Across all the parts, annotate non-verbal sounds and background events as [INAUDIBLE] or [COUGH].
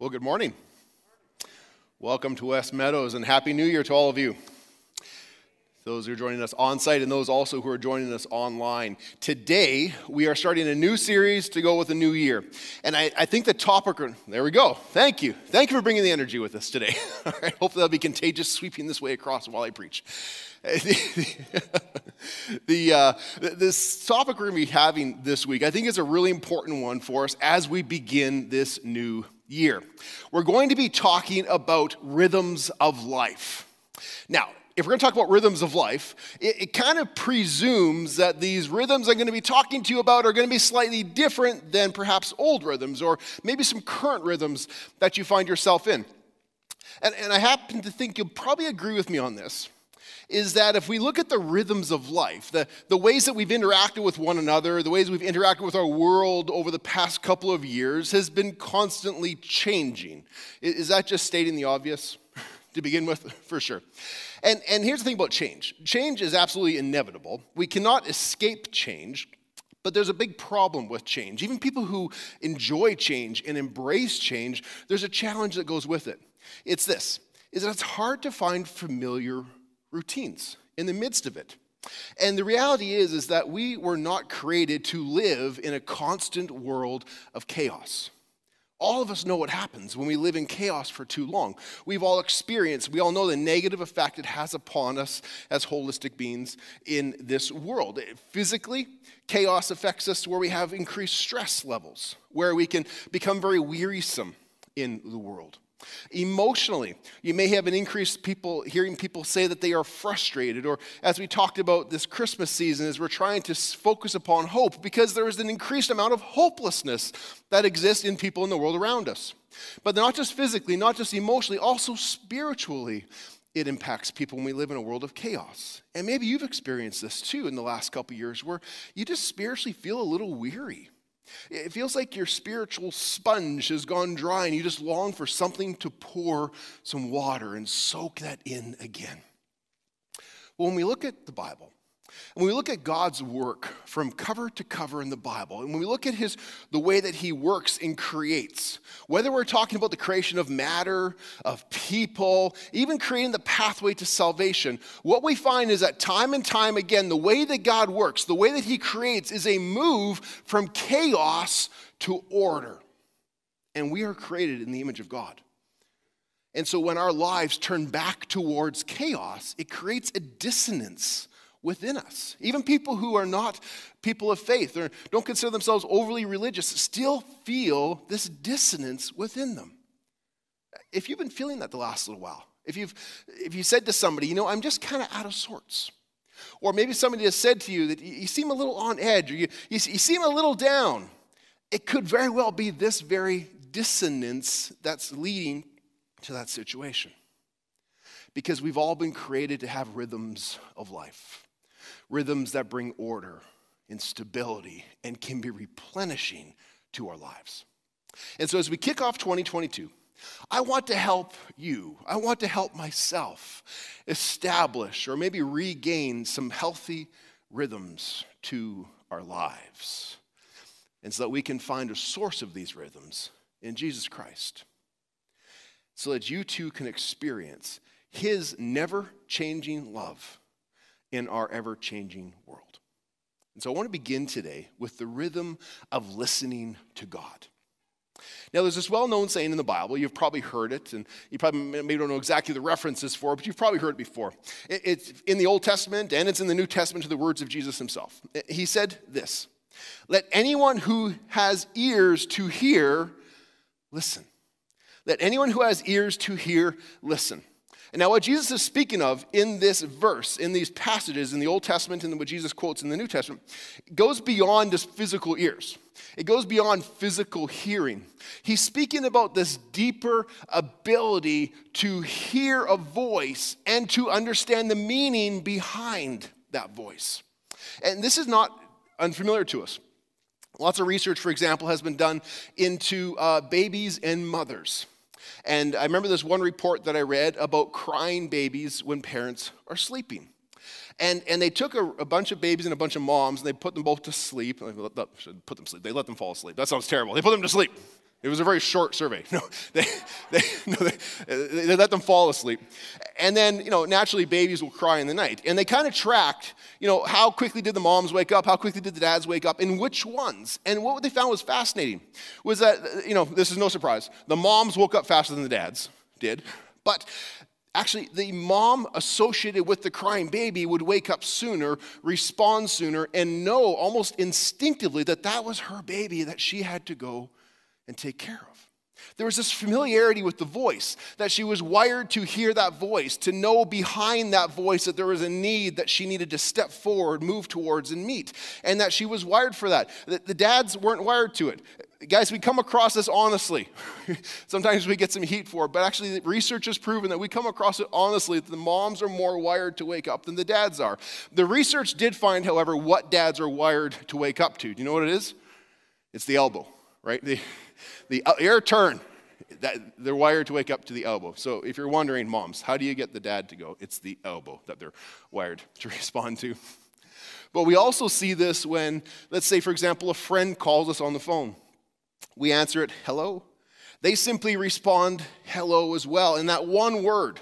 Well, good morning. Welcome to West Meadows and Happy New Year to all of you. Those who are joining us on site and those also who are joining us online. Today, we are starting a new series to go with a new year. And I, I think the topic, there we go. Thank you. Thank you for bringing the energy with us today. [LAUGHS] all right, hopefully, that'll be contagious, sweeping this way across while I preach. [LAUGHS] the, uh, this topic we're going to be having this week, I think, is a really important one for us as we begin this new year. We're going to be talking about rhythms of life. Now, if we're going to talk about rhythms of life, it, it, kind of presumes that these rhythms I'm going to be talking to you about are going to be slightly different than perhaps old rhythms or maybe some current rhythms that you find yourself in. And, and I happen to think you'll probably agree with me on this is that if we look at the rhythms of life, the, the ways that we've interacted with one another, the ways we've interacted with our world over the past couple of years, has been constantly changing. Is that just stating the obvious [LAUGHS] to begin with? [LAUGHS] For sure. And, and here's the thing about change change is absolutely inevitable. We cannot escape change. But there's a big problem with change. Even people who enjoy change and embrace change, there's a challenge that goes with it. It's this is that it's hard to find familiar routines in the midst of it. And the reality is is that we were not created to live in a constant world of chaos. All of us know what happens when we live in chaos for too long. We've all experienced, we all know the negative effect it has upon us as holistic beings in this world. Physically, chaos affects us where we have increased stress levels, where we can become very wearisome in the world. Emotionally, you may have an increased people hearing people say that they are frustrated, or as we talked about this Christmas season, as we're trying to focus upon hope, because there is an increased amount of hopelessness that exists in people in the world around us. But not just physically, not just emotionally, also spiritually, it impacts people when we live in a world of chaos. And maybe you've experienced this too in the last couple years, where you just spiritually feel a little weary it feels like your spiritual sponge has gone dry and you just long for something to pour some water and soak that in again. Well, when we look at the Bible, when we look at God's work from cover to cover in the Bible, and when we look at his the way that he works and creates, whether we're talking about the creation of matter, of people, even creating the pathway to salvation, what we find is that time and time again, the way that God works, the way that he creates is a move from chaos to order. And we are created in the image of God. And so when our lives turn back towards chaos, it creates a dissonance within us. Even people who are not people of faith or don't consider themselves overly religious still feel this dissonance within them. If you've been feeling that the last little while, if you've if you said to somebody, you know, I'm just kind of out of sorts. Or maybe somebody has said to you that you seem a little on edge or you, you, you seem a little down. It could very well be this very dissonance that's leading to that situation. Because we've all been created to have rhythms of life rhythms that bring order and stability and can be replenishing to our lives. And so, as we kick off 2022, I want to help you, I want to help myself establish or maybe regain some healthy rhythms to our lives. And so that we can find a source of these rhythms in Jesus Christ. So that you too can experience his never changing love in our ever changing world. And so I want to begin today with the rhythm of listening to God. Now, there's this well known saying in the Bible, you've probably heard it, and you probably maybe don't know exactly the references for it, but you've probably heard it before. It's in the Old Testament and it's in the New Testament to the words of Jesus himself. He said this Let anyone who has ears to hear listen. Let anyone who has ears to hear listen. And now, what Jesus is speaking of in this verse, in these passages in the Old Testament and what Jesus quotes in the New Testament, goes beyond just physical ears. It goes beyond physical hearing. He's speaking about this deeper ability to hear a voice and to understand the meaning behind that voice. And this is not unfamiliar to us. Lots of research, for example, has been done into uh, babies and mothers. And I remember this one report that I read about crying babies when parents are sleeping. And, and they took a, a bunch of babies and a bunch of moms and they put them both to sleep. Put them sleep. They let them fall asleep. That sounds terrible. They put them to sleep. It was a very short survey. [LAUGHS] No, they, they, no, they, they, let them fall asleep. And then, you know, naturally babies will cry in the night. And they kind of tracked, you know, how quickly did the moms wake up? How quickly did the dads wake up? And which ones? And what they found was fascinating was that, you know, this is no surprise. The moms woke up faster than the dads did. But Actually, the mom associated with the crying baby would wake up sooner, respond sooner, and know almost instinctively that that was her baby that she had to go and take care of. There was this familiarity with the voice, that she was wired to hear that voice, to know behind that voice that there was a need that she needed to step forward, move towards, and meet, and that she was wired for that. The dads weren't wired to it. Guys, we come across this honestly. [LAUGHS] Sometimes we get some heat for it, but actually, research has proven that we come across it honestly that the moms are more wired to wake up than the dads are. The research did find, however, what dads are wired to wake up to. Do you know what it is? It's the elbow, right? The, the uh, air turn. That, they're wired to wake up to the elbow. So if you're wondering, moms, how do you get the dad to go? It's the elbow that they're wired to [LAUGHS] respond to. But we also see this when, let's say, for example, a friend calls us on the phone we answer it, hello. They simply respond, hello as well. In that one word,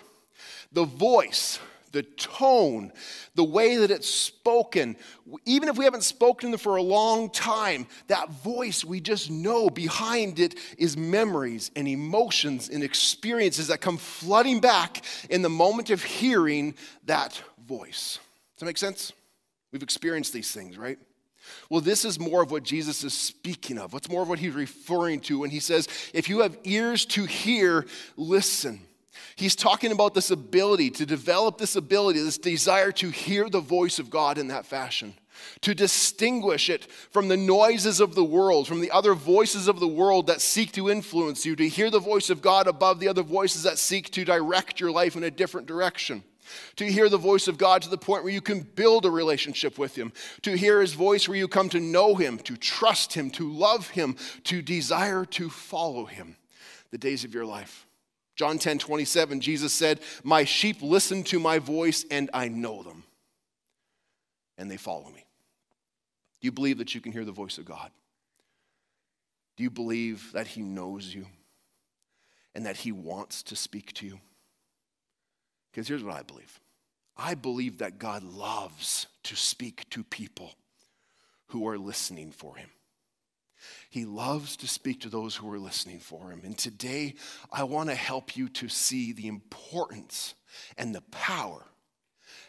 the voice, the tone, the way that it's spoken, even if we haven't spoken for a long time, that voice, we just know behind it is memories and emotions and experiences that come flooding back in the moment of hearing that voice. Does that make sense? We've experienced these things, right? Well, this is more of what Jesus is speaking of. What's more of what he's referring to when he says, if you have ears to hear, listen. He's talking about this ability to develop this ability, this desire to hear the voice of God in that fashion, to distinguish it from the noises of the world, from the other voices of the world that seek to influence you, to hear the voice of God above the other voices that seek to direct your life in a different direction to hear the voice of God to the point where you can build a relationship with Him, to hear His voice where you come to know Him, to trust Him, to love Him, to desire to follow Him the days of your life. John 10 27, Jesus said, My sheep listen to my voice, and I know them, and they follow me. Do you believe that you can hear the voice of God? Do you believe that He knows you and that He wants to speak to you? Because here's what I believe I believe that God loves to speak to people who are listening for him. He loves to speak to those who are listening for him. And today, I want to help you to see the importance and the power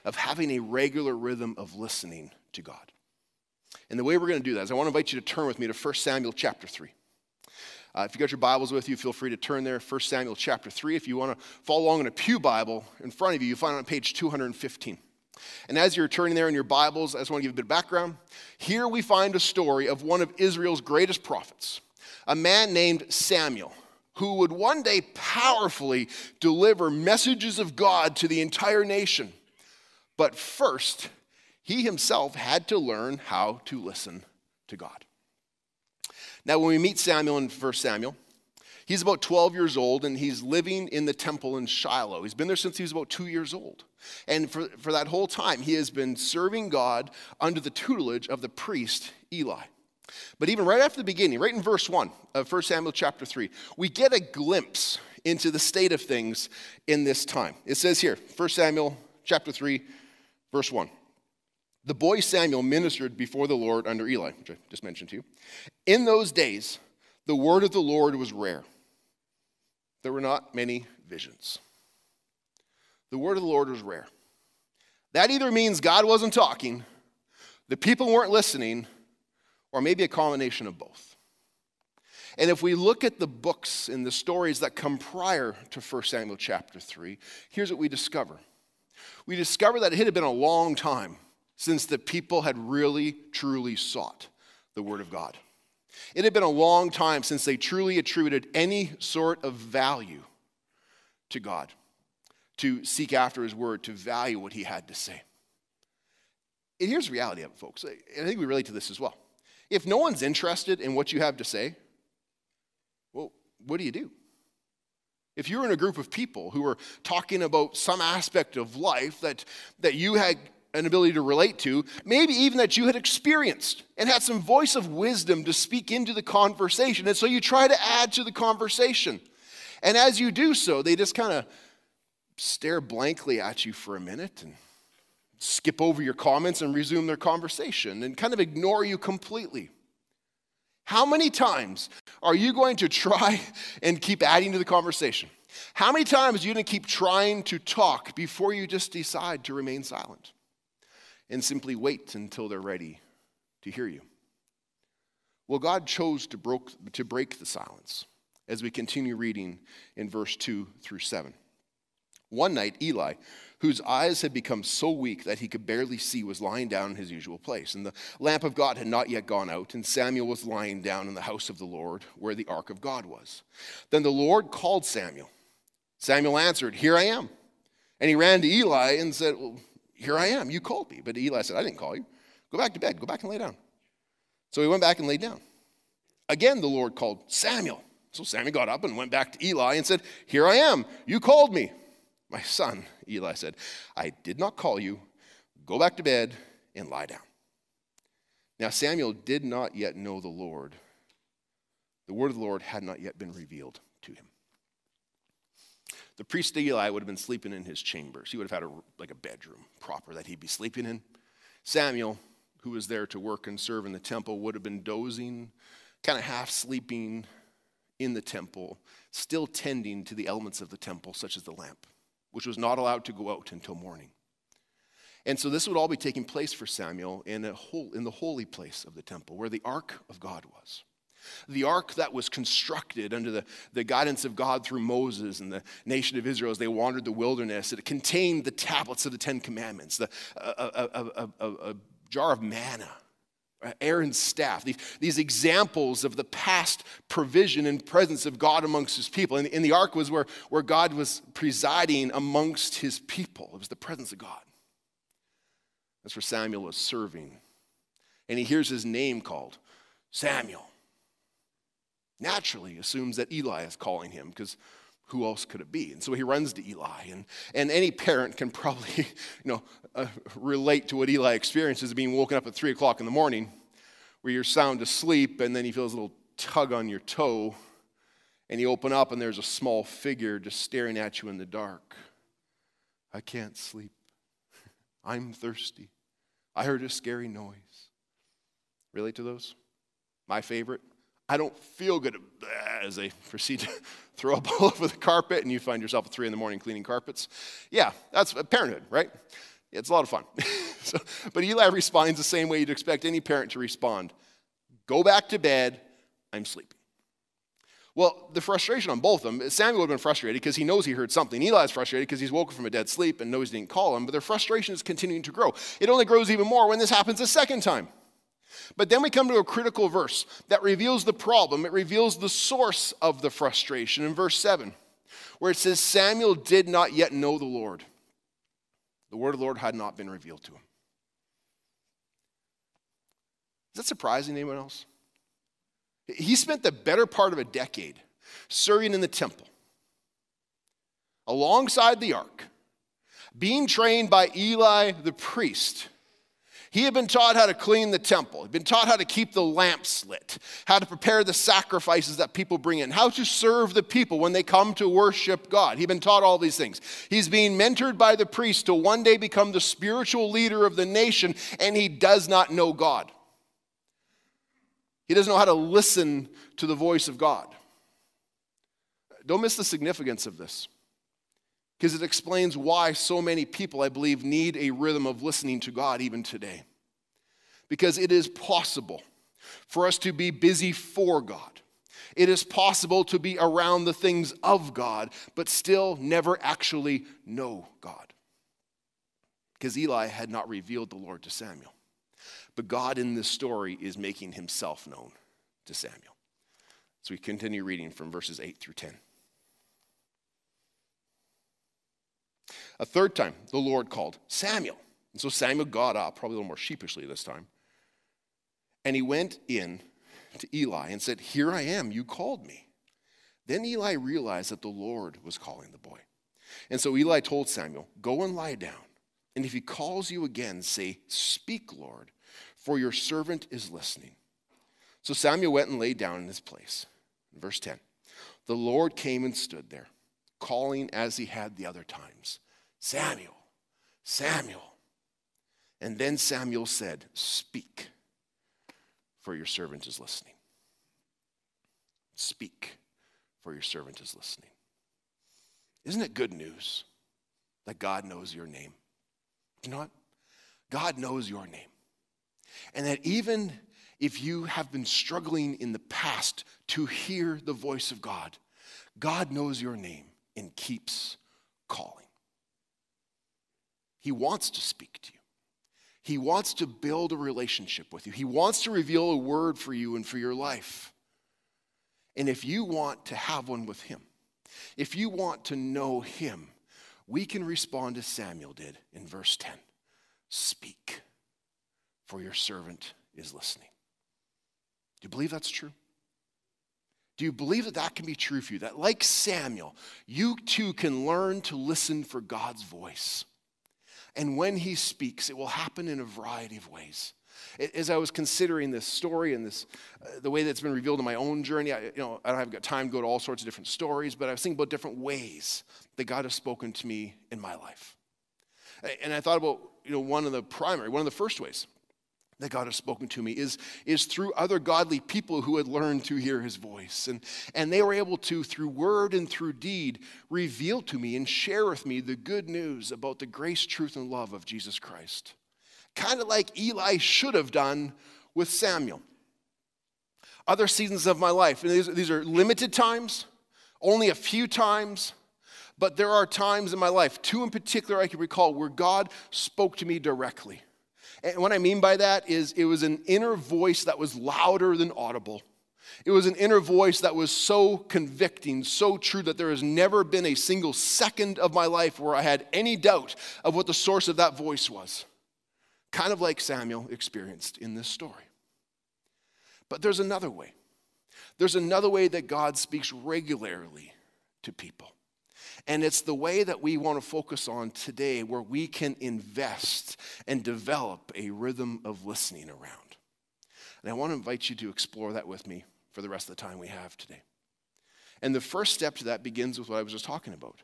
of having a regular rhythm of listening to God. And the way we're going to do that is I want to invite you to turn with me to 1 Samuel chapter 3. Uh, if you got your Bibles with you, feel free to turn there, 1 Samuel chapter 3. If you want to follow along in a Pew Bible in front of you, you'll find it on page 215. And as you're turning there in your Bibles, I just want to give a bit of background. Here we find a story of one of Israel's greatest prophets, a man named Samuel, who would one day powerfully deliver messages of God to the entire nation. But first, he himself had to learn how to listen to God. Now, when we meet Samuel in 1 Samuel, he's about 12 years old and he's living in the temple in Shiloh. He's been there since he was about two years old. And for, for that whole time, he has been serving God under the tutelage of the priest Eli. But even right after the beginning, right in verse 1 of 1 Samuel chapter 3, we get a glimpse into the state of things in this time. It says here, 1 Samuel chapter 3, verse 1. The boy Samuel ministered before the Lord under Eli, which I just mentioned to you. In those days, the word of the Lord was rare. There were not many visions. The word of the Lord was rare. That either means God wasn't talking, the people weren't listening, or maybe a combination of both. And if we look at the books and the stories that come prior to 1 Samuel chapter 3, here's what we discover. We discover that it had been a long time since the people had really, truly sought the Word of God. It had been a long time since they truly attributed any sort of value to God, to seek after His Word, to value what He had to say. And here's the reality of it, folks. I think we relate to this as well. If no one's interested in what you have to say, well, what do you do? If you're in a group of people who are talking about some aspect of life that, that you had an ability to relate to, maybe even that you had experienced and had some voice of wisdom to speak into the conversation. And so you try to add to the conversation. And as you do so, they just kind of stare blankly at you for a minute and skip over your comments and resume their conversation and kind of ignore you completely. How many times are you going to try [LAUGHS] and keep adding to the conversation? How many times are you going to keep trying to talk before you just decide to remain silent and simply wait until they're ready to hear you? Well, God chose to, broke, to break the silence as we continue reading in verse 2 through 7. One night, Eli, whose eyes had become so weak that he could barely see, was lying down in his usual place. And the lamp of God had not yet gone out, and Samuel was lying down in the house of the Lord, where the ark of God was. Then the Lord called Samuel. Samuel answered, Here I am. And he ran to Eli and said, Well, here I am. You called me. But Eli said, I didn't call you. Go back to bed. Go back and lay down. So he went back and laid down. Again, the Lord called Samuel. So Samuel got up and went back to Eli and said, Here I am. You called me. My son, Eli said, I did not call you. Go back to bed and lie down. Now Samuel did not yet know the Lord. The word of the Lord had not yet been revealed to him. The priest Eli would have been sleeping in his chambers. He would have had a, like a bedroom proper that he'd be sleeping in. Samuel, who was there to work and serve in the temple, would have been dozing, kind of half sleeping in the temple, still tending to the elements of the temple, such as the lamp, which was not allowed to go out until morning. And so this would all be taking place for Samuel in, a whole, in the holy place of the temple, where the ark of God was. The ark that was constructed under the, the guidance of God through Moses and the nation of Israel as they wandered the wilderness, it contained the tablets of the Ten Commandments, the, a, a, a, a jar of manna, Aaron's staff, these, these examples of the past provision and presence of God amongst his people. And, and the ark was where, where God was presiding amongst his people, it was the presence of God. That's where Samuel was serving. And he hears his name called Samuel naturally assumes that Eli is calling him because who else could it be? And so he runs to Eli. And, and any parent can probably [LAUGHS] you know, uh, relate to what Eli experiences being woken up at 3 o'clock in the morning where you're sound asleep and then you feel this little tug on your toe and you open up and there's a small figure just staring at you in the dark. I can't sleep. [LAUGHS] I'm thirsty. I heard a scary noise. Relate to those? My favorite I don't feel good as they proceed [LAUGHS] to throw up all [LAUGHS] over the carpet and you find yourself at three in the morning cleaning carpets. Yeah, that's parenthood, right? It's a lot of fun. [LAUGHS] so, but Eli responds the same way you'd expect any parent to respond Go back to bed, I'm sleeping. Well, the frustration on both of them, Samuel would have been frustrated because he knows he heard something. Eli is frustrated because he's woken from a dead sleep and knows he didn't call him, but their frustration is continuing to grow. It only grows even more when this happens a second time. But then we come to a critical verse that reveals the problem. It reveals the source of the frustration in verse 7, where it says, Samuel did not yet know the Lord. The word of the Lord had not been revealed to him. Is that surprising to anyone else? He spent the better part of a decade serving in the temple alongside the ark, being trained by Eli the priest he had been taught how to clean the temple, he'd been taught how to keep the lamps lit, how to prepare the sacrifices that people bring in, how to serve the people when they come to worship God. He'd been taught all these things. He's being mentored by the priest to one day become the spiritual leader of the nation, and he does not know God. He doesn't know how to listen to the voice of God. Don't miss the significance of this because it explains why so many people, I believe, need a rhythm of listening to God even today. Because it is possible for us to be busy for God. It is possible to be around the things of God, but still never actually know God. Because Eli had not revealed the Lord to Samuel. But God in this story is making himself known to Samuel. So we continue reading from verses 8 through 10. A third time, the Lord called Samuel. And so Samuel got up, probably a little more sheepishly this time. And he went in to Eli and said, Here I am, you called me. Then Eli realized that the Lord was calling the boy. And so Eli told Samuel, Go and lie down, And if he calls you again, say, Speak, Lord, for your servant is listening. So Samuel went and lay down in his place. Verse 10 The Lord came and stood there, calling as he had the other times Samuel, Samuel. And then Samuel said, Speak, for your servant is listening. Speak, for your servant is listening. Isn't it good news that God knows your name? You know what? God knows your name. And that even if you have been struggling in the past to hear the voice of God, God knows your name and keeps calling. He wants to speak to you. He wants to build a relationship with you. He wants to reveal a word for you and for your life. And if you want to have one with Him, if you want to know Him, we can respond as Samuel did in verse 10 Speak, for your servant is listening. Do you believe that's true? Do you believe that that can be true for you? That, like Samuel, you too can learn to listen for God's voice. And when he speaks, it will happen in a variety of ways. As I was considering this story and this, uh, the way that's been revealed in my own journey, I, you know, I don't have got time to go to all sorts of different stories, but I was thinking about different ways that God has spoken to me in my life. And I thought about, you know, one of the primary, one of the first ways that God has spoken to me is, is through other godly people who had learned to hear his voice. And, and they were able to, through word and through deed, reveal to me and share with me the good news about the grace, truth, and love of Jesus Christ. Kind of like Eli should have done with Samuel. Other seasons of my life, and these, these are limited times, only a few times, but there are times in my life, two in particular I can recall, where God spoke to me directly. And what I mean by that is it was an inner voice that was louder than audible. It was an inner voice that was so convicting, so true that there has never been a single second of my life where I had any doubt of what the source of that voice was. Kind of like Samuel experienced in this story. But there's another way. There's another way that God speaks regularly to people. And it's the way that we want to focus on today where we can invest and develop a rhythm of listening around. And I want to invite you to explore that with me for the rest of the time we have today. And the first step to that begins with what I was just talking about.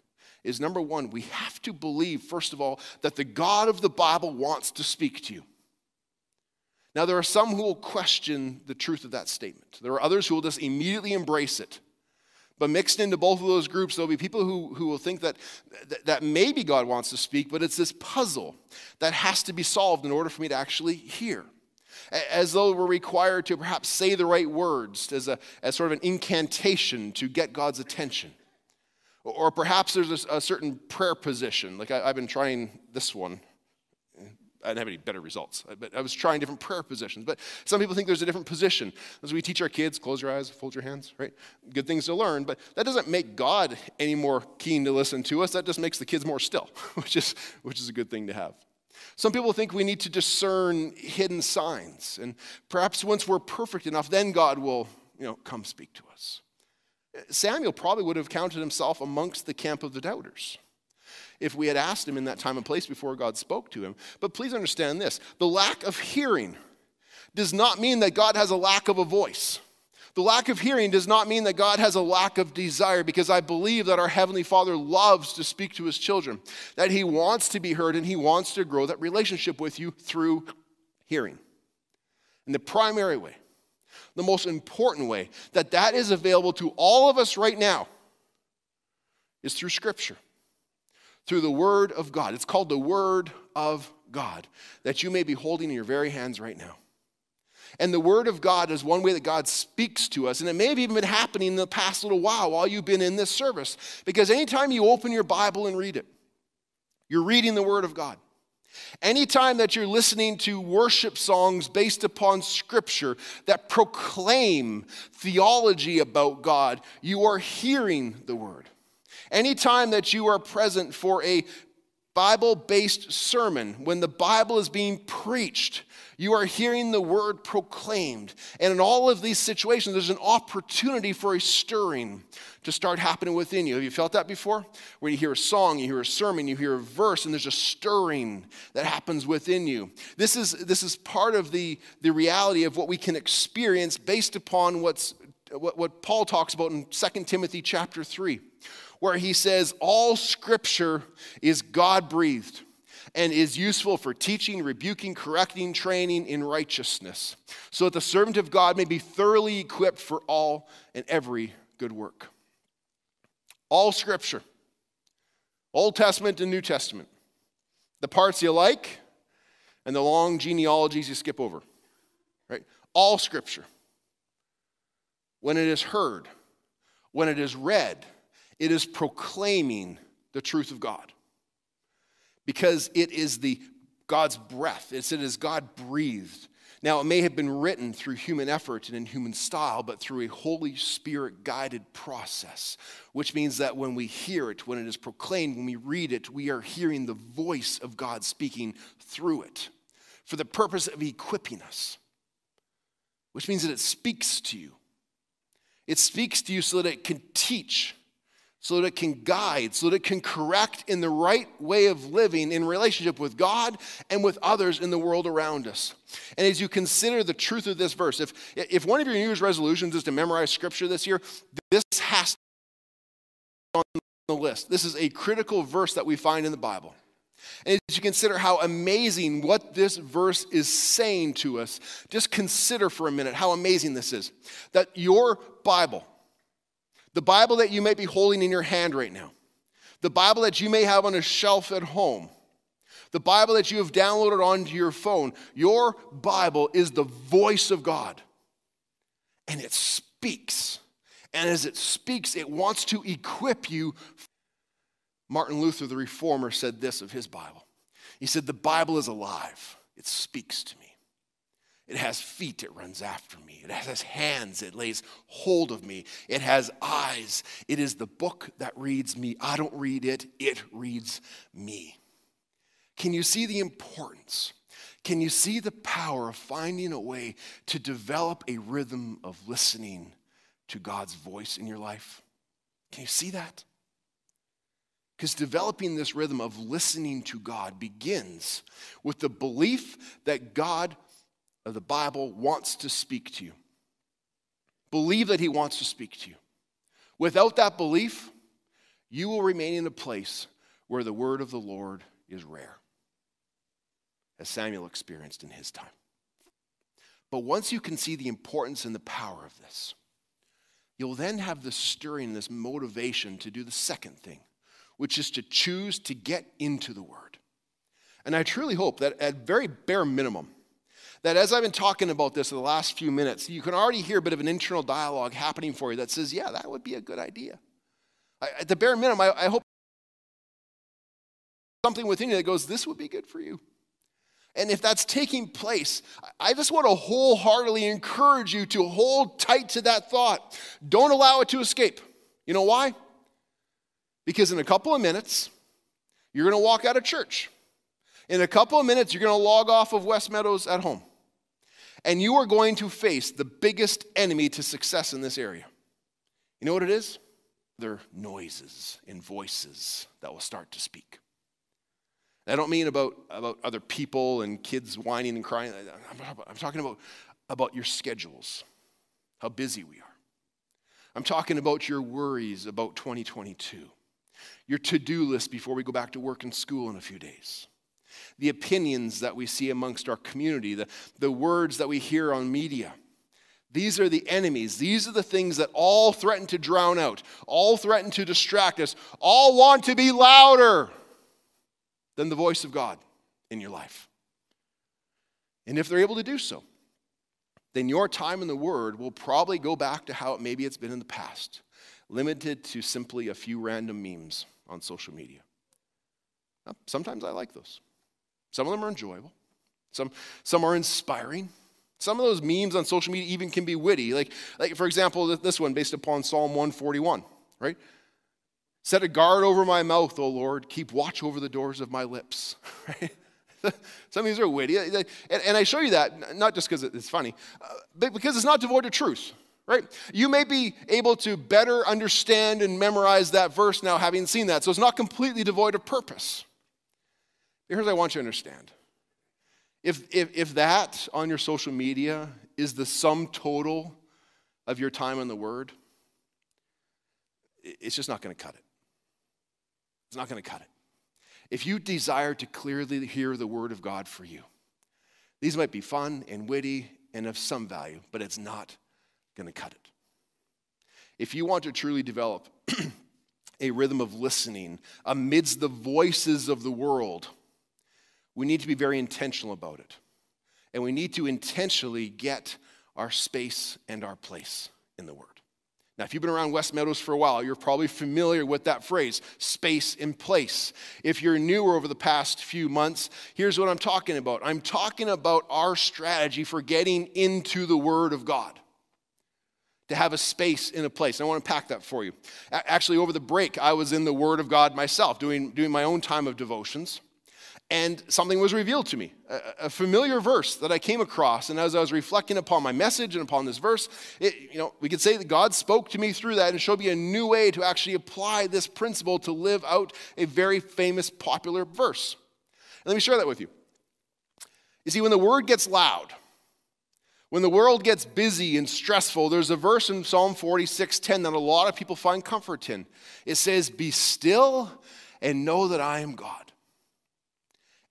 Is number one, we have to believe, first of all, that the God of the Bible wants to speak to you. Now, there are some who will question the truth of that statement. There are others who will just immediately embrace it. But mixed into both of those groups, there'll be people who, who will think that, that, maybe God wants to speak, but it's this puzzle that has to be solved in order for me to actually hear. As though we're required to perhaps say the right words as, a, as sort of an incantation to get God's attention. Or perhaps there's a, a certain prayer position. Like I, I've been trying this one I didn't have any better results. But I was trying different prayer positions. But some people think there's a different position. As we teach our kids, close your eyes, fold your hands, right? Good things to learn. But that doesn't make God any more keen to listen to us. That just makes the kids more still, [LAUGHS] which is, which is a good thing to have. Some people think we need to discern hidden signs. And perhaps once we're perfect enough, then God will, you know, come speak to us. Samuel probably would have counted himself amongst the camp of the doubters if we had asked him in that time and place before God spoke to him. But please understand this the lack of hearing does not mean that God has a lack of a voice. The lack of hearing does not mean that God has a lack of desire because I believe that our Heavenly Father loves to speak to His children, that He wants to be heard and He wants to grow that relationship with you through hearing. And the primary way, the most important way that that is available to all of us right now is through Scripture through the Word of God. It's called the Word of God that you may be holding in your very hands right now. And the Word of God is one way that God speaks to us. And it may have even been happening in the past little while while you've been in this service. Because anytime you open your Bible and read it, you're reading the Word of God. Anytime that you're listening to worship songs based upon Scripture that proclaim theology about God, you are hearing the Word. Anytime that you are present for a Bible based sermon, when the Bible is being preached, you are hearing the word proclaimed. And in all of these situations, there's an opportunity for a stirring to start happening within you. Have you felt that before? Where you hear a song, you hear a sermon, you hear a verse, and there's a stirring that happens within you. This is, this is part of the, the reality of what we can experience based upon what's, what, what Paul talks about in 2 Timothy chapter 3 where he says, All scripture is God breathed and is useful for teaching, rebuking, correcting, training in righteousness, so that the servant of God may be thoroughly equipped for all and every good work. All scripture, Old Testament and New Testament, the parts you like and the long genealogies you skip over, right? All scripture. When it is heard, when it is read, it is proclaiming the truth of God. Because it is the God's breath. It's, it is God breathed. Now, it may have been written through human effort and in human style, but through a Holy Spirit guided process, which means that when we hear it, when it is proclaimed, when we read it, we are hearing the voice of God speaking through it for the purpose of equipping us, which means that it speaks to you. It speaks to you so that it can teach so that it can guide, so that it can correct in the right way of living in relationship with God and with others in the world around us. And as you consider the truth of this verse, if, if one of your New Year's resolutions is to memorize scripture this year, this has to be on the list. This is a critical verse that we find in the Bible. And as you consider how amazing what this verse is saying to us, just consider for a minute how amazing this is. That your Bible, the Bible that you may be holding in your hand right now, the Bible that you may have on a shelf at home, the Bible that you have downloaded onto your phone, your Bible is the voice of God. And it speaks. And as it speaks, it wants to equip you. Martin Luther, the reformer, said this of his Bible. He said, The Bible is alive, it speaks to me. It has feet, it runs after me. It has hands, it lays hold of me. It has eyes. It is the book that reads me. I don't read it, it reads me. Can you see the importance? Can you see the power of finding a way to develop a rhythm of listening to God's voice in your life? Can you see that? Because developing this rhythm of listening to God begins with the belief that God of the Bible wants to speak to you. Believe that He wants to speak to you. Without that belief, you will remain in a place where the word of the Lord is rare, as Samuel experienced in his time. But once you can see the importance and the power of this, you'll then have this stirring, this motivation to do the second thing, which is to choose to get into the word. And I truly hope that at very bare minimum, that as I've been talking about this in the last few minutes, you can already hear a bit of an internal dialogue happening for you that says, yeah, that would be a good idea. I, at the bare minimum, I, I hope something within you that goes, this would be good for you. And if that's taking place, I just want to wholeheartedly encourage you to hold tight to that thought. Don't allow it to escape. You know why? Because in a couple of minutes, you're going to walk out of church. In a couple of minutes, you're going to log off of West Meadows at home and you are going to face the biggest enemy to success in this area. You know what it is? They're noises and voices that will start to speak. I don't mean about, about other people and kids whining and crying. I'm, I'm talking about, about your schedules, how busy we are. I'm talking about your worries about 2022, your to do list before we go back to work and school in a few days the opinions that we see amongst our community, the, the words that we hear on media. These are the enemies. These are the things that all threaten to drown out, all threaten to distract us, all want to be louder than the voice of God in your life. And if they're able to do so, then your time in the Word will probably go back to how it maybe it's been in the past, limited to simply a few random memes on social media. Sometimes I like those. Some of them are enjoyable, some, some are inspiring. Some of those memes on social media even can be witty. Like, like, for example, this one based upon Psalm 141, right? Set a guard over my mouth, O Lord. Keep watch over the doors of my lips. [LAUGHS] Right? [LAUGHS] Some of these are witty. And, I show you that not just because it's funny, uh, but because it's not devoid of truth, right? You may be able to better understand and memorize that verse now having seen that. So it's not completely devoid of purpose. Here's what I want you to understand. If, if, if that on your social media is the sum total of your time on the Word, it's just not going to cut it. It's not going to cut it. If you desire to clearly hear the word of God for you, these might be fun and witty and of some value, but it's not going to cut it. If you want to truly develop [CLEARS THROAT] a rhythm of listening amidst the voices of the world, we need to be very intentional about it. And we need to intentionally get our space and our place in the Word. Now, if you've been around West Meadows for a while, you're probably familiar with that phrase, space in place. If you're newer over the past few months, here's what I'm talking about I'm talking about our strategy for getting into the Word of God. To have a space in a place. I want to pack that for you. Actually, over the break, I was in the Word of God myself, doing, doing my own time of devotions and something was revealed to me. A, a, familiar verse that i came across and as i was reflecting upon my message and upon this verse it, you know we could say that god spoke to me through that and showed me a new way to actually apply this principle to live out a very famous popular verse. And let me share that with you. You see when the word gets loud when the world gets busy and stressful there's a verse in psalm 46:10 that a lot of people find comfort in. It says be still and know that i am god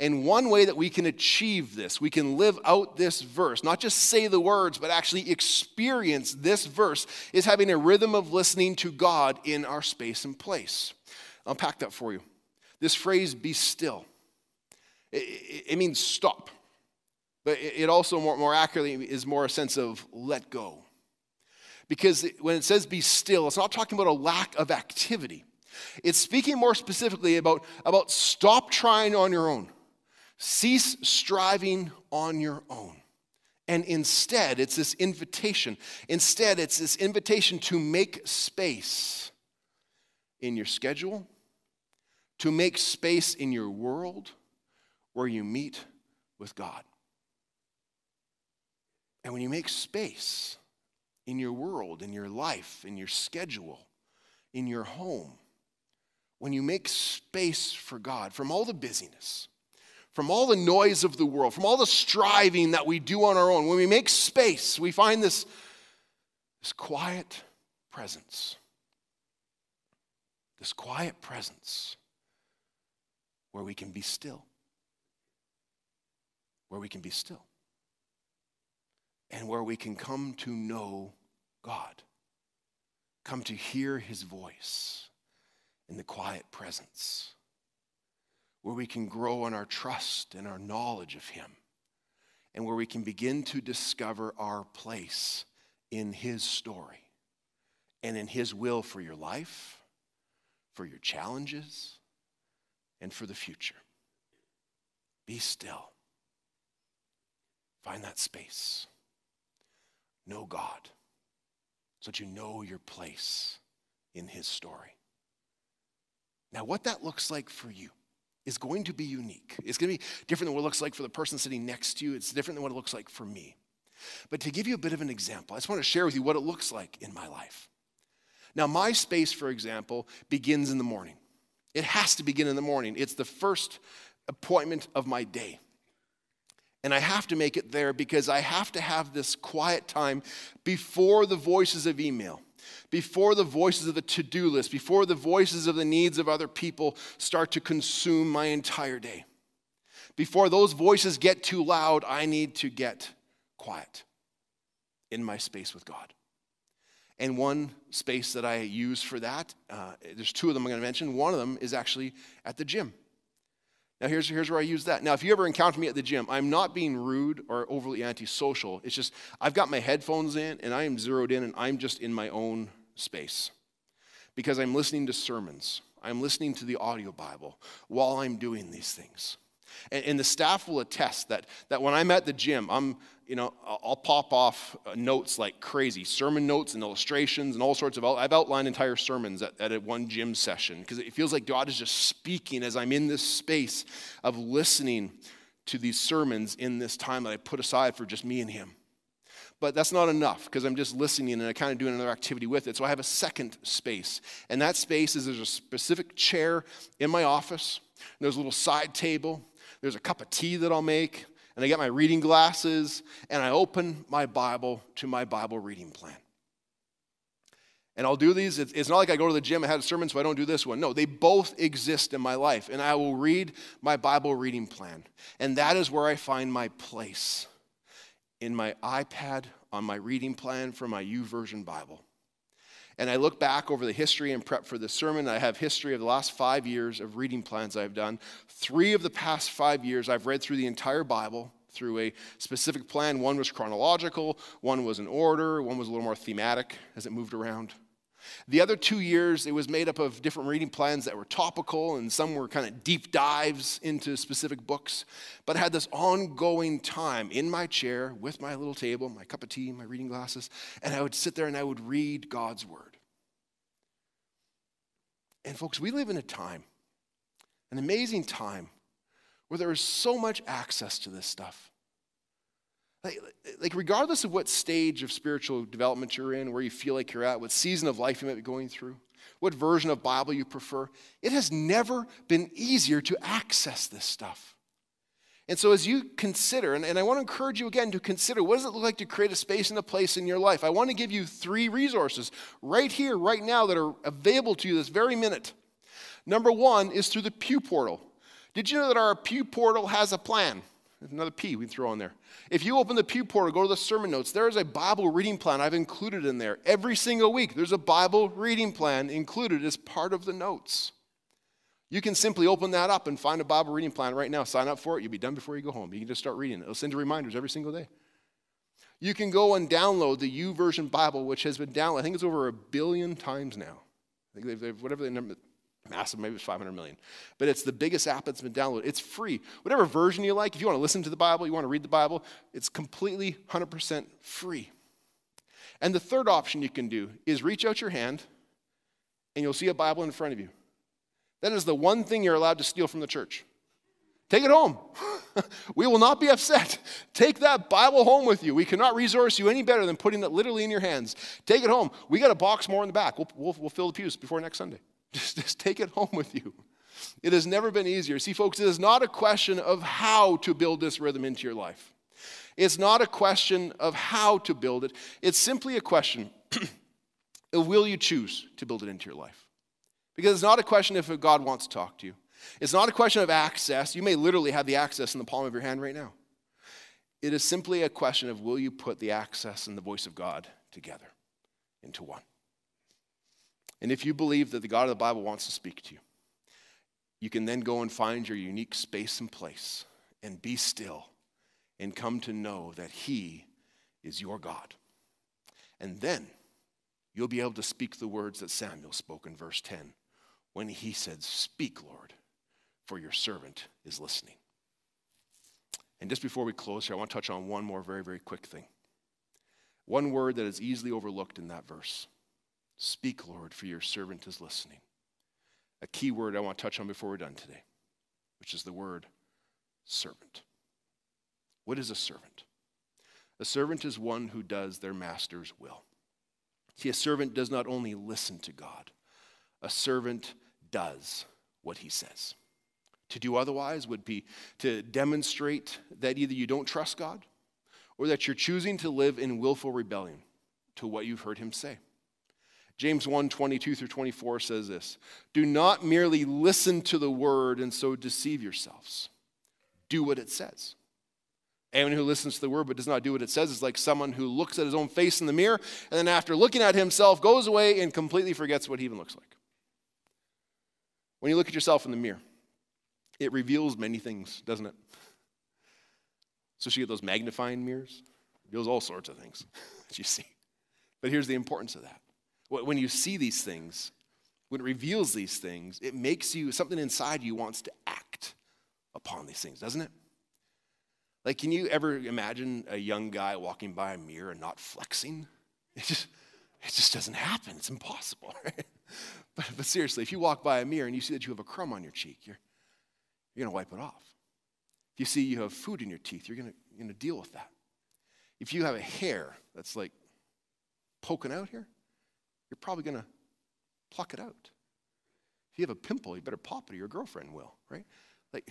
and one way that we can achieve this, we can live out this verse, not just say the words, but actually experience this verse, is having a rhythm of listening to God in our space and place. I'll unpack that for you. This phrase, be still, it, it means stop. But it also, more, more accurately, is more a sense of let go. Because when it says be still, it's not talking about a lack of activity. It's speaking more specifically about, about stop trying on your own. Cease striving on your own. And instead, it's this invitation. Instead, it's this invitation to make space in your schedule, to make space in your world where you meet with God. And when you make space in your world, in your life, in your schedule, in your home, when you make space for God from all the busyness, from all the noise of the world, from all the striving that we do on our own, when we make space, we find this, this quiet presence. This quiet presence where we can be still. Where we can be still. And where we can come to know God, come to hear his voice in the quiet presence where we can grow in our trust and our knowledge of Him, and where we can begin to discover our place in His story and in His will for your life, for your challenges, and for the future. Be still. Find that space. Know God so that you know your place in His story. Now, what that looks like for you is going to be unique. It's going to be different than what it looks like for the person sitting next to you. It's different than what it looks like for me. But to give you a bit of an example, I just want to share with you what it looks like in my life. Now, my space, for example, begins in the morning. It has to begin in the morning. It's the first appointment of my day. And I have to make it there because I have to have this quiet time before the voices of email before the voices of the to do list, before the voices of the needs of other people start to consume my entire day. Before those voices get too loud, I need to get quiet in my space with God. And one space that I use for that, uh, there's two of them I'm going to mention. One of them is actually at the gym. Now, here's, here's where I use that. Now, if you ever encounter me at the gym, I'm not being rude or overly antisocial. It's just I've got my headphones in and I am zeroed in and I'm just in my own space because I'm listening to sermons. I'm listening to the audio Bible while I'm doing these things. And, and the staff will attest that, that when I'm at the gym, I'm, you know, I'll pop off uh, notes like crazy, sermon notes and illustrations and all sorts of, I've outlined entire sermons at, at one gym session because it feels like God is just speaking as I'm in this space of listening to these sermons in this time that I put aside for just me and Him. But that's not enough because I'm just listening and I kind of doing another activity with it. So I have a second space. And that space is there's a specific chair in my office, there's a little side table, there's a cup of tea that I'll make, and I get my reading glasses, and I open my Bible to my Bible reading plan. And I'll do these. It's not like I go to the gym, I had a sermon, so I don't do this one. No, they both exist in my life. And I will read my Bible reading plan. And that is where I find my place in my iPad on my reading plan for my YouVersion Bible. And I look back over the history and prep for this sermon. I have history of the last five years of reading plans I've done. Three of the past five years, I've read through the entire Bible through a specific plan. One was chronological, one was in order, one was a little more thematic as it moved around. The other two years, it was made up of different reading plans that were topical, and some were kind of deep dives into specific books. But I had this ongoing time in my chair with my little table, my cup of tea, my reading glasses, and I would sit there and I would read God's Word. And, folks, we live in a time, an amazing time, where there is so much access to this stuff. Like, like, regardless of what stage of spiritual development you're in, where you feel like you're at, what season of life you might be going through, what version of Bible you prefer, it has never been easier to access this stuff. And so, as you consider, and, and I want to encourage you again to consider what does it look like to create a space and a place in your life? I want to give you three resources right here, right now, that are available to you this very minute. Number one is through the Pew Portal. Did you know that our Pew Portal has a plan? Another P we throw on there. If you open the Pew Portal, go to the sermon notes, there is a Bible reading plan I've included in there. Every single week, there's a Bible reading plan included as part of the notes. You can simply open that up and find a Bible reading plan right now. Sign up for it. You'll be done before you go home. You can just start reading it. It'll send you reminders every single day. You can go and download the YouVersion Bible, which has been downloaded. I think it's over a billion times now. I think they've, they've whatever the number, massive, maybe it's 500 million. But it's the biggest app that's been downloaded. It's free. Whatever version you like, if you want to listen to the Bible, you want to read the Bible, it's completely 100% free. And the third option you can do is reach out your hand and you'll see a Bible in front of you. That is the one thing you're allowed to steal from the church. Take it home. [LAUGHS] we will not be upset. Take that Bible home with you. We cannot resource you any better than putting it literally in your hands. Take it home. We got a box more in the back. We'll, we'll, we'll fill the pews before next Sunday. Just, just take it home with you. It has never been easier. See, folks, it is not a question of how to build this rhythm into your life. It's not a question of how to build it. It's simply a question [CLEARS THROAT] of will you choose to build it into your life? Because it's not a question if God wants to talk to you. It's not a question of access. You may literally have the access in the palm of your hand right now. It is simply a question of will you put the access and the voice of God together into one? And if you believe that the God of the Bible wants to speak to you, you can then go and find your unique space and place and be still and come to know that He is your God. And then you'll be able to speak the words that Samuel spoke in verse 10 when he said, Speak, Lord, for your servant is listening. And just before we close here, I want to touch on one more very, very quick thing. One word that is easily overlooked in that verse. Speak, Lord, for your servant is listening. A key word I want to touch on before we're done today, which is the word servant. What is a servant? A servant is one who does their master's will. See, a servant does not only listen to God, a servant does what he says. To do otherwise would be to demonstrate that either you don't trust God or that you're choosing to live in willful rebellion to what you've heard him say. James 1 22 through 24 says this Do not merely listen to the word and so deceive yourselves. Do what it says. Anyone who listens to the word but does not do what it says is like someone who looks at his own face in the mirror and then, after looking at himself, goes away and completely forgets what he even looks like. When you look at yourself in the mirror, it reveals many things, doesn't it? So she get those magnifying mirrors, it reveals all sorts of things [LAUGHS] that you see. But here's the importance of that when you see these things, when it reveals these things, it makes you, something inside you wants to act upon these things, doesn't it? Like, can you ever imagine a young guy walking by a mirror and not flexing? [LAUGHS] It just, it just doesn't happen. It's impossible, [LAUGHS] right? But, but seriously, if you walk by a mirror and you see that you have a crumb on your cheek, you're, you're going to wipe it off. If you see you have food in your teeth, you're going to, deal with that. If you have a hair that's like poking out here, you're probably going to pluck it out. If you have a pimple, you better pop it or your girlfriend will, right? Like,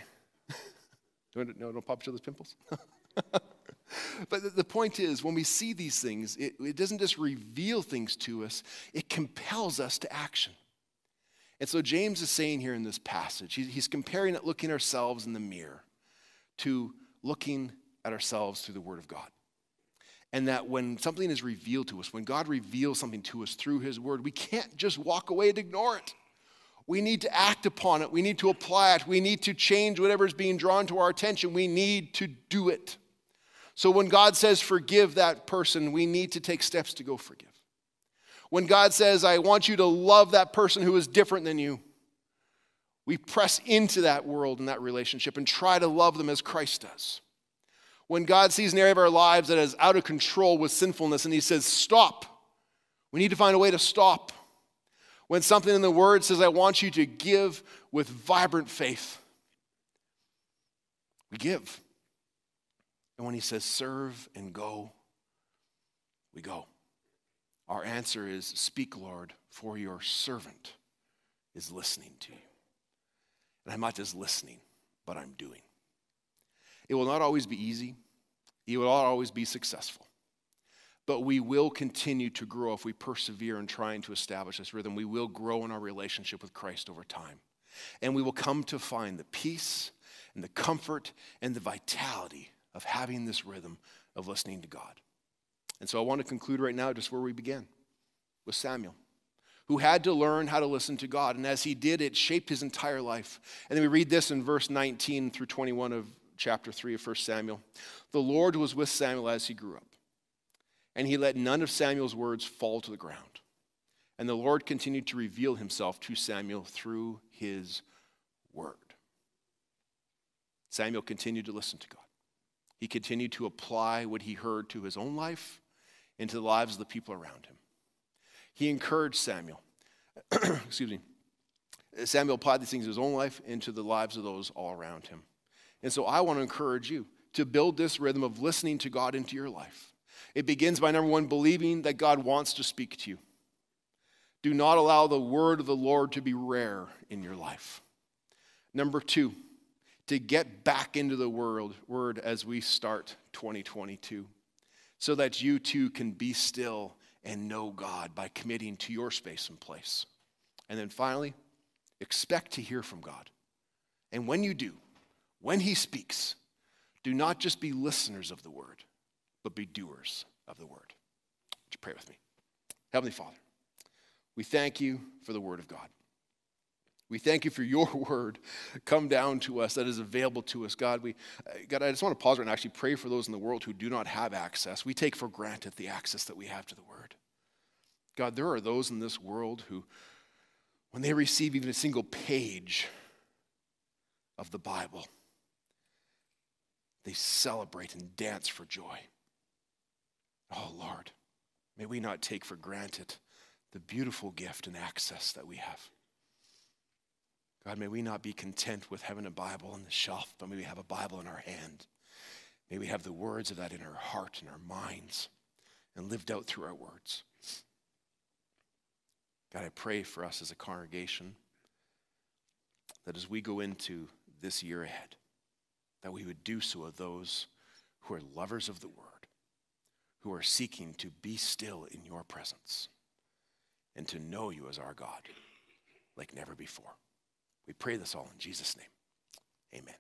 [LAUGHS] don't, no, don't pop each other's pimples. [LAUGHS] but the, the, point is, when we see these things, it, it doesn't just reveal things to us, it compels us to action. And so James is saying here in this passage, he's, he's comparing it looking ourselves in the mirror to looking at ourselves through the Word of God. And that when something is revealed to us, when God reveals something to us through His Word, we can't just walk away and ignore it. We need to act upon it. We need to apply it. We need to change whatever is being drawn to our attention. We need to do it. So when God says, forgive that person, we need to take steps to go forgive. When God says, I want you to love that person who is different than you, we press into that world and that relationship and try to love them as Christ does. When God sees an area of our lives that is out of control with sinfulness and He says, Stop, we need to find a way to stop. When something in the Word says, I want you to give with vibrant faith, we give. And when He says, Serve and go, we go. Our answer is, Speak, Lord, for your servant is listening to you. And I'm not just listening, but I'm doing. It will not always be easy, it will not always be successful. But we will continue to grow if we persevere in trying to establish this rhythm. We will grow in our relationship with Christ over time. And we will come to find the peace and the comfort and the vitality of having this rhythm of listening to God. And so I want to conclude right now just where we began with Samuel who had to learn how to listen to God. And as he did, it shaped his entire life. And then we read this in verse 19 through 21 of chapter 3 of 1 Samuel. The Lord was with Samuel as he grew up, and he let none of Samuel's words fall to the ground. And the Lord continued to reveal himself to Samuel through his word. Samuel continued to listen to God. He continued to apply what he heard to his own life and to the lives of the people around him. He encouraged Samuel. [CLEARS THROAT] Excuse me. Samuel applied these things to his own life into the lives of those all around him. And so I want to encourage you to build this rhythm of listening to God into your life. It begins by number one, believing that God wants to speak to you. Do not allow the word of the Lord to be rare in your life. Number two, to get back into the world, word as we start 2022 so that you too can be still and know God by committing to your space and place. And then finally, expect to hear from God. And when you do, when He speaks, do not just be listeners of the word, but be doers of the word. Would you pray with me? Heavenly Father, we thank you for the word of God. We thank you for your [LAUGHS] word come down to us that is available to us. God, we, uh, God, I just want to pause right and actually pray for those in the world who do not have access. We take for granted the access that we have to the word. God, there are those in this world who, when they receive even a single page of the Bible, they celebrate and dance for joy. Oh, Lord, may we not take for granted the beautiful gift and access that we have. God, may we not be content with having a Bible on the shelf, but may we have a Bible in our hand. May we have the words of that in our heart and our minds and lived out through our words. God, I pray for us as a congregation that as we go into this year ahead, that we would do so of those who are lovers of the word, who are seeking to be still in your presence and to know you as our God like never before. We pray this all in Jesus' name. Amen.